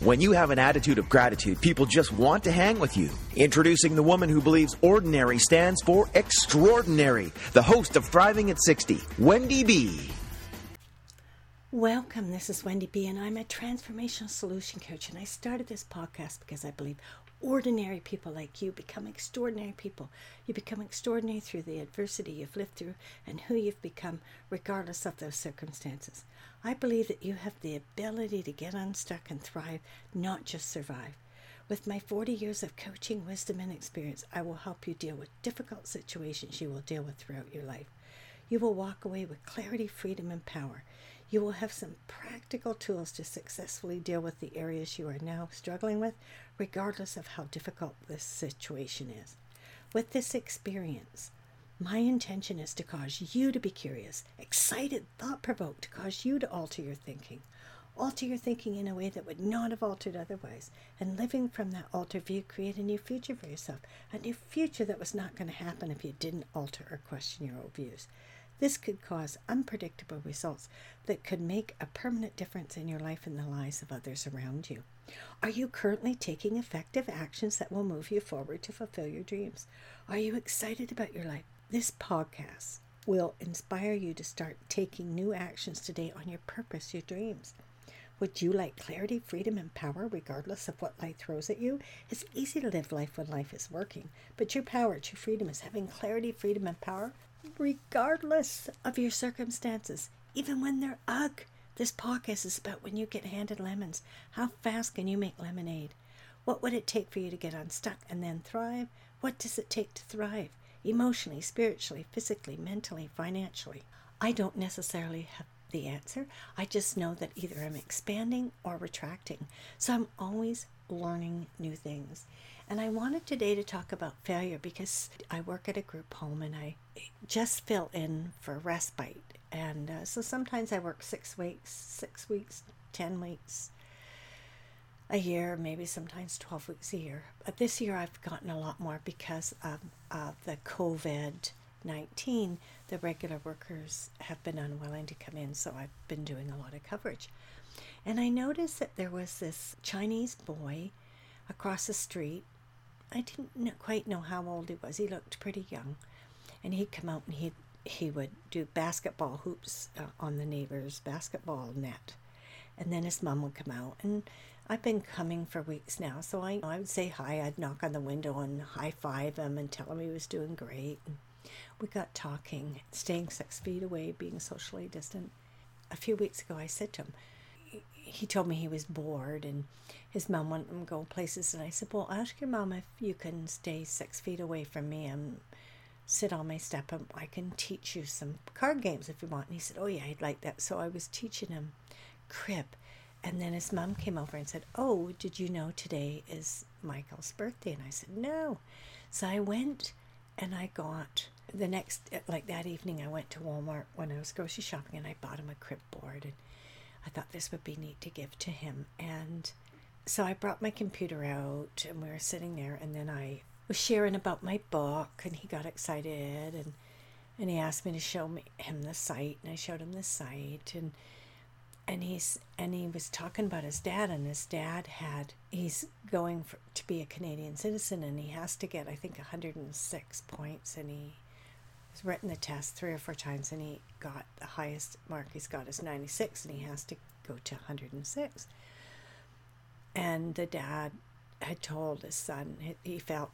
When you have an attitude of gratitude, people just want to hang with you. Introducing the woman who believes ordinary stands for extraordinary, the host of Thriving at 60, Wendy B. Welcome. This is Wendy B, and I'm a transformational solution coach. And I started this podcast because I believe ordinary people like you become extraordinary people. You become extraordinary through the adversity you've lived through and who you've become, regardless of those circumstances. I believe that you have the ability to get unstuck and thrive, not just survive. With my 40 years of coaching, wisdom, and experience, I will help you deal with difficult situations you will deal with throughout your life. You will walk away with clarity, freedom, and power. You will have some practical tools to successfully deal with the areas you are now struggling with, regardless of how difficult this situation is. With this experience, my intention is to cause you to be curious, excited, thought provoked, cause you to alter your thinking. Alter your thinking in a way that would not have altered otherwise. And living from that altered view, create a new future for yourself. A new future that was not going to happen if you didn't alter or question your old views. This could cause unpredictable results that could make a permanent difference in your life and the lives of others around you. Are you currently taking effective actions that will move you forward to fulfill your dreams? Are you excited about your life? This podcast will inspire you to start taking new actions today on your purpose, your dreams. Would you like clarity, freedom, and power regardless of what life throws at you? It's easy to live life when life is working, but your power, true freedom, is having clarity, freedom, and power regardless of your circumstances, even when they're ugh. This podcast is about when you get handed lemons. How fast can you make lemonade? What would it take for you to get unstuck and then thrive? What does it take to thrive? Emotionally, spiritually, physically, mentally, financially. I don't necessarily have the answer. I just know that either I'm expanding or retracting. So I'm always learning new things. And I wanted today to talk about failure because I work at a group home and I just fill in for respite. And uh, so sometimes I work six weeks, six weeks, 10 weeks a year, maybe sometimes 12 weeks a year. But this year I've gotten a lot more because of, of the COVID 19. The regular workers have been unwilling to come in, so I've been doing a lot of coverage. And I noticed that there was this Chinese boy across the street I didn't quite know how old he was. He looked pretty young, and he'd come out and he he would do basketball hoops uh, on the neighbor's basketball net, and then his mom would come out and. I've been coming for weeks now, so I, I would say hi. I'd knock on the window and high five him and tell him he was doing great. And we got talking, staying six feet away, being socially distant. A few weeks ago, I said to him, he told me he was bored and his mom wanted him to go places. And I said, Well, ask your mom if you can stay six feet away from me and sit on my step and I can teach you some card games if you want. And he said, Oh, yeah, I'd like that. So I was teaching him crib. And then his mom came over and said, Oh, did you know today is Michael's birthday? And I said, No. So I went and I got the next, like that evening, I went to Walmart when I was grocery shopping and I bought him a crib board. And I thought this would be neat to give to him. And so I brought my computer out and we were sitting there and then I was sharing about my book and he got excited and and he asked me to show me, him the site and I showed him the site and and he's and he was talking about his dad and his dad had he's going for, to be a Canadian citizen and he has to get I think 106 points and he has written the test three or four times and he got the highest mark he's got is 96 and he has to go to 106 and the dad had told his son he felt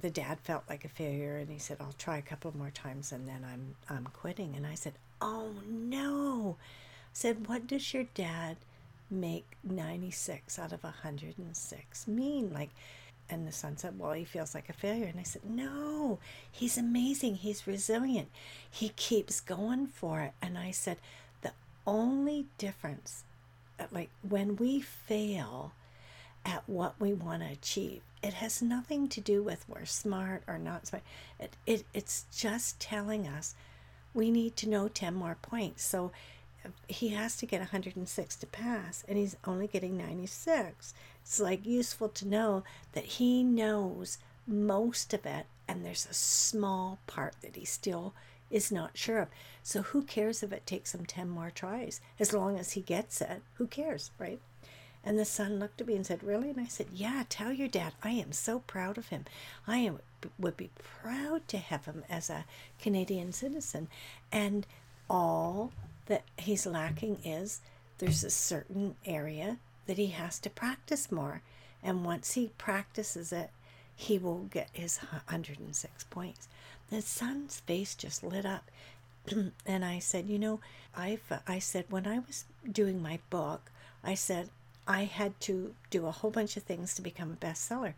the dad felt like a failure and he said i'll try a couple more times and then i'm i'm quitting and i said oh no. I said, what does your dad make 96 out of 106 mean? Like, and the son said, Well, he feels like a failure. And I said, No, he's amazing. He's resilient. He keeps going for it. And I said, The only difference, uh, like when we fail at what we want to achieve, it has nothing to do with we're smart or not smart. It, it, it's just telling us we need to know 10 more points. So he has to get 106 to pass and he's only getting 96 it's like useful to know that he knows most of it and there's a small part that he still is not sure of. So who cares if it takes him 10 more tries? As long as he gets it who cares right? And the son looked at me and said really? And i said yeah tell your dad. I am so proud of him. I am would be proud to have him as a canadian citizen. And all that he's lacking is there's a certain area that he has to practice more. And once he practices it, he will get his 106 points. The son's face just lit up. and I said, you know, I've, I said, when I was doing my book, I said, I had to do a whole bunch of things to become a bestseller.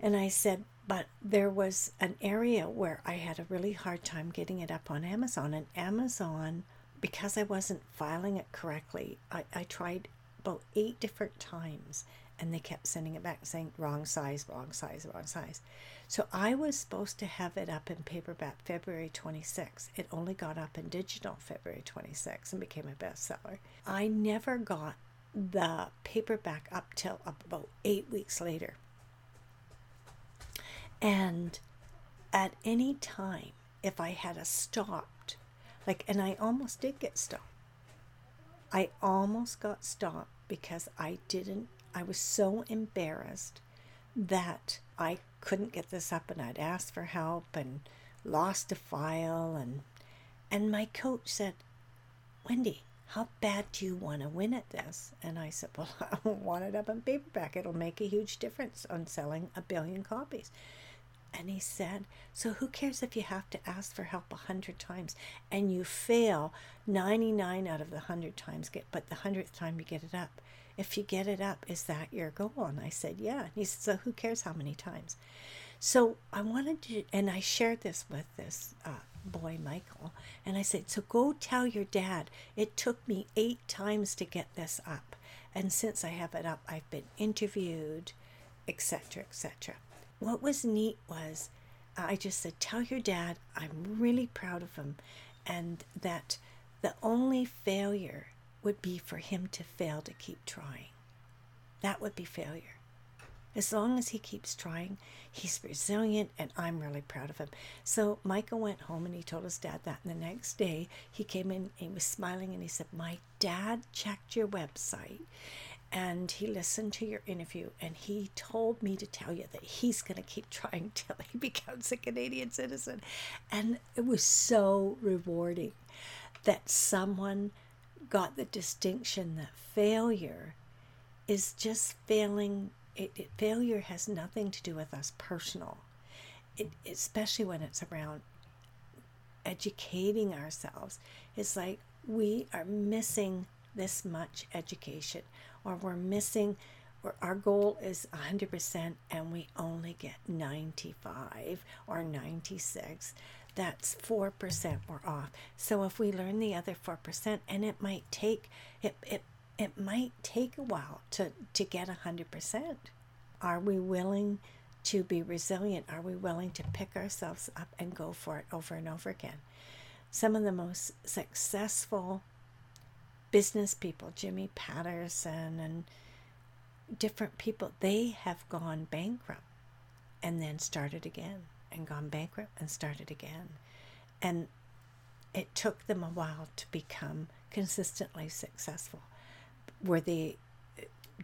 And I said, but there was an area where I had a really hard time getting it up on Amazon. And Amazon because I wasn't filing it correctly, I, I tried about eight different times and they kept sending it back saying wrong size, wrong size, wrong size. So I was supposed to have it up in paperback February 26. It only got up in digital February 26 and became a bestseller. I never got the paperback up till about eight weeks later. And at any time, if I had a stop like, and I almost did get stopped. I almost got stopped because I didn't, I was so embarrassed that I couldn't get this up and I'd asked for help and lost a file and and my coach said, Wendy, how bad do you want to win at this? And I said, Well, I want it up in paperback. It'll make a huge difference on selling a billion copies. And he said, So who cares if you have to ask for help a hundred times and you fail 99 out of the hundred times, get, but the hundredth time you get it up? If you get it up, is that your goal? And I said, Yeah. And he said, So who cares how many times? So I wanted to, and I shared this with this uh, boy, Michael, and I said, So go tell your dad. It took me eight times to get this up. And since I have it up, I've been interviewed, etc., etc what was neat was uh, I just said, Tell your dad I'm really proud of him and that the only failure would be for him to fail to keep trying. That would be failure. As long as he keeps trying, he's resilient, and I'm really proud of him. So Michael went home and he told his dad that. And the next day, he came in, he was smiling, and he said, My dad checked your website and he listened to your interview and he told me to tell you that he's going to keep trying till he becomes a Canadian citizen. And it was so rewarding that someone got the distinction that failure is just failing. It, it failure has nothing to do with us personal, it, especially when it's around educating ourselves. It's like we are missing this much education or we're missing or our goal is 100% and we only get 95 or 96 that's 4% we're off. So if we learn the other 4% and it might take it it, it might take a while to to get 100% are we willing to be resilient? Are we willing to pick ourselves up and go for it over and over again? Some of the most successful business people, Jimmy Pattison and different people, they have gone bankrupt and then started again and gone bankrupt and started again. And it took them a while to become consistently successful. Were they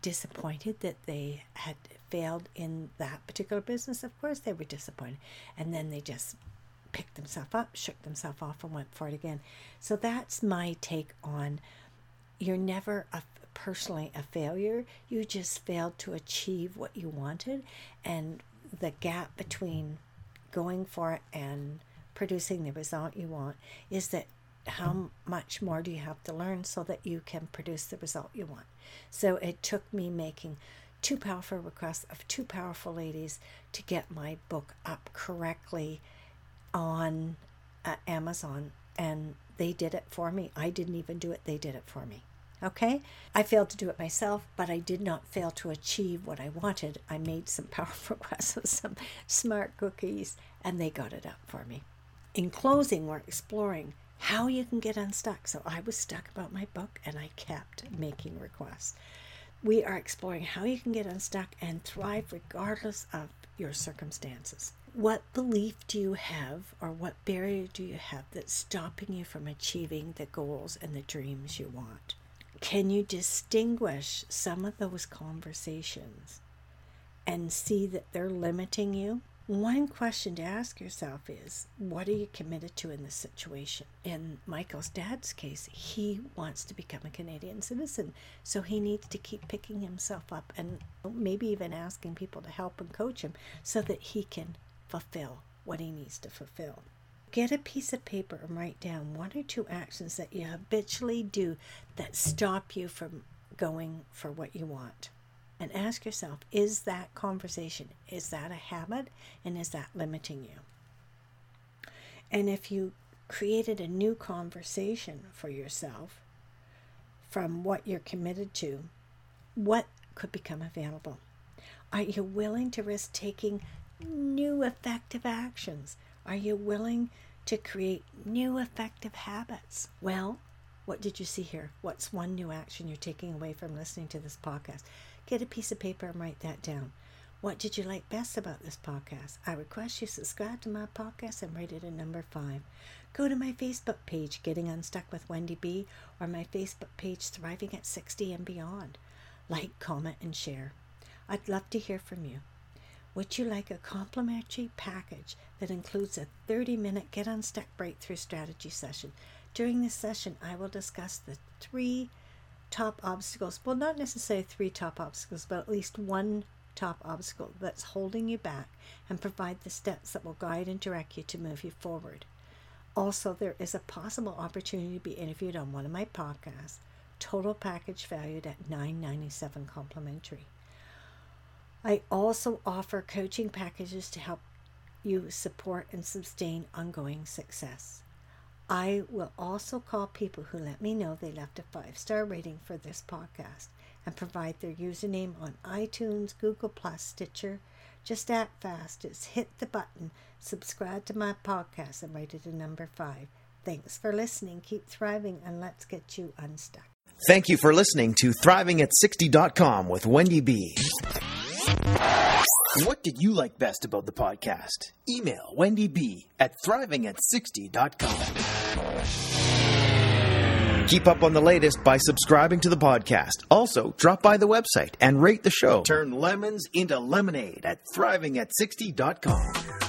disappointed that they had failed in that particular business? Of course, they were disappointed. And then they just picked themselves up, shook themselves off, and went for it again. So that's my take on you're never a, personally a failure. You just failed to achieve what you wanted. And the gap between going for it and producing the result you want is that how much more do you have to learn so that you can produce the result you want? So it took me making two powerful requests of two powerful ladies to get my book up correctly on uh, Amazon, and they did it for me. I didn't even do it, they did it for me. Okay? I failed to do it myself, but I did not fail to achieve what I wanted. I made some powerful requests of some smart cookies, and they got it up for me. In closing, we're exploring how you can get unstuck. So I was stuck about my book, and I kept making requests we are exploring how you can get unstuck and thrive regardless of your circumstances. What belief do you have, or what barrier do you have that's stopping you from achieving the goals and the dreams you want? Can you distinguish some of those conversations and see that they're limiting you? One question to ask yourself is what are you committed to in this situation? In Michael's dad's case, he wants to become a Canadian citizen, so he needs to keep picking himself up and maybe even asking people to help and coach him so that he can fulfill what he needs to fulfill. Get a piece of paper and write down one or two actions that you habitually do that stop you from going for what you want. And ask yourself is that conversation is that a habit and is that limiting you? And if you created a new conversation for yourself from what you're committed to what could become available? Are you willing to risk taking new effective actions are you willing to create new effective habits well what did you see here what's one new action you're taking away from listening to this podcast Get a piece of paper and write that down. What did you like best about this podcast? I request you subscribe to my podcast and rate it a number five. Go to my Facebook page, Getting Unstuck with Wendy B, or my Facebook page, Thriving at 60 and Beyond. Like, comment, and share. I'd love to hear from you. Would you like a complimentary package that includes a 30 minute Get Unstuck Breakthrough Strategy session? During this session, I will discuss the three top obstacles well not necessarily three top obstacles but at least one top obstacle that's holding you back and provide the steps that will guide and direct you to move you forward. Also there is a possible opportunity to be interviewed on one of my podcasts. Total package valued at 997 complimentary i also offer coaching packages to help you support and sustain ongoing success I will also call people who let me know they left a five star rating for this podcast and provide their username on iTunes, Google Plus, Stitcher. Just act fast. Just hit the button, subscribe to my podcast, and rate it a number five. Thanks for listening. Keep thriving, and let's get you unstuck. Thank you for listening to Thriving at 60.com with Wendy B. What did you like best about the podcast? Email Wendy B at thrivingat60.com. Keep up on the latest by subscribing to the podcast. Also, drop by the website and rate the show. Turn lemons into lemonade at thrivingat60.com.